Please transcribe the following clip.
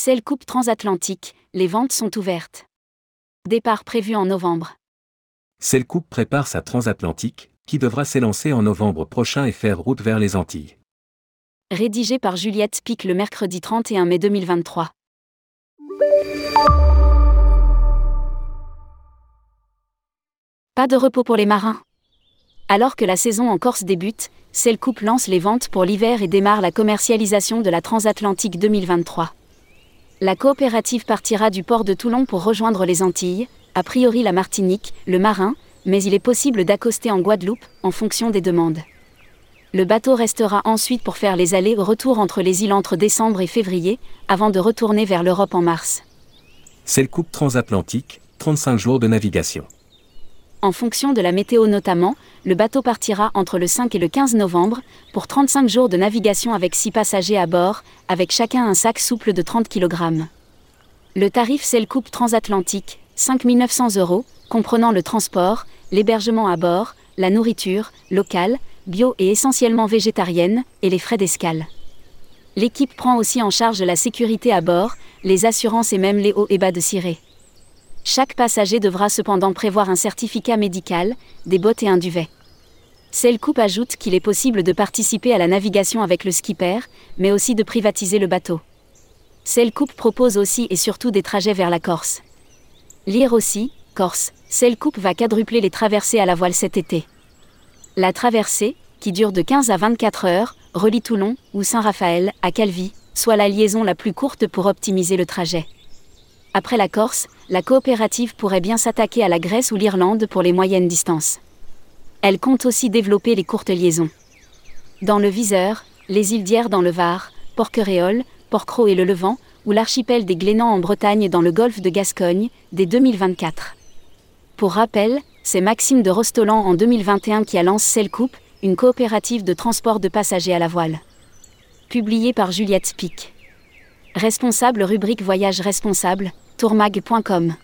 Celle Coupe transatlantique, les ventes sont ouvertes. Départ prévu en novembre. Celle Coupe prépare sa transatlantique, qui devra s'élancer en novembre prochain et faire route vers les Antilles. Rédigé par Juliette Pic le mercredi 31 mai 2023. Pas de repos pour les marins. Alors que la saison en Corse débute, Celle Coupe lance les ventes pour l'hiver et démarre la commercialisation de la transatlantique 2023. La coopérative partira du port de Toulon pour rejoindre les Antilles, a priori la Martinique, le Marin, mais il est possible d'accoster en Guadeloupe, en fonction des demandes. Le bateau restera ensuite pour faire les allers-retours entre les îles entre décembre et février, avant de retourner vers l'Europe en mars. C'est le coupe transatlantique, 35 jours de navigation. En fonction de la météo notamment, le bateau partira entre le 5 et le 15 novembre, pour 35 jours de navigation avec 6 passagers à bord, avec chacun un sac souple de 30 kg. Le tarif c'est le coupe transatlantique, 5 900 euros, comprenant le transport, l'hébergement à bord, la nourriture, locale, bio et essentiellement végétarienne, et les frais d'escale. L'équipe prend aussi en charge la sécurité à bord, les assurances et même les hauts et bas de ciré. Chaque passager devra cependant prévoir un certificat médical, des bottes et un duvet. Coupe ajoute qu'il est possible de participer à la navigation avec le skipper, mais aussi de privatiser le bateau. Coupe propose aussi et surtout des trajets vers la Corse. Lire aussi, Corse, Coupe va quadrupler les traversées à la voile cet été. La traversée, qui dure de 15 à 24 heures, relie Toulon ou Saint-Raphaël à Calvi, soit la liaison la plus courte pour optimiser le trajet. Après la Corse, la coopérative pourrait bien s'attaquer à la Grèce ou l'Irlande pour les moyennes distances. Elle compte aussi développer les courtes liaisons. Dans le viseur, les îles d'Hyères dans le Var, Porquerolles, Porquerolles et le Levant, ou l'archipel des Glénans en Bretagne dans le golfe de Gascogne, dès 2024. Pour rappel, c'est Maxime de Rostolan en 2021 qui a lancé Coupe, une coopérative de transport de passagers à la voile. Publié par Juliette Spic. Responsable rubrique Voyage responsable, tourmag.com.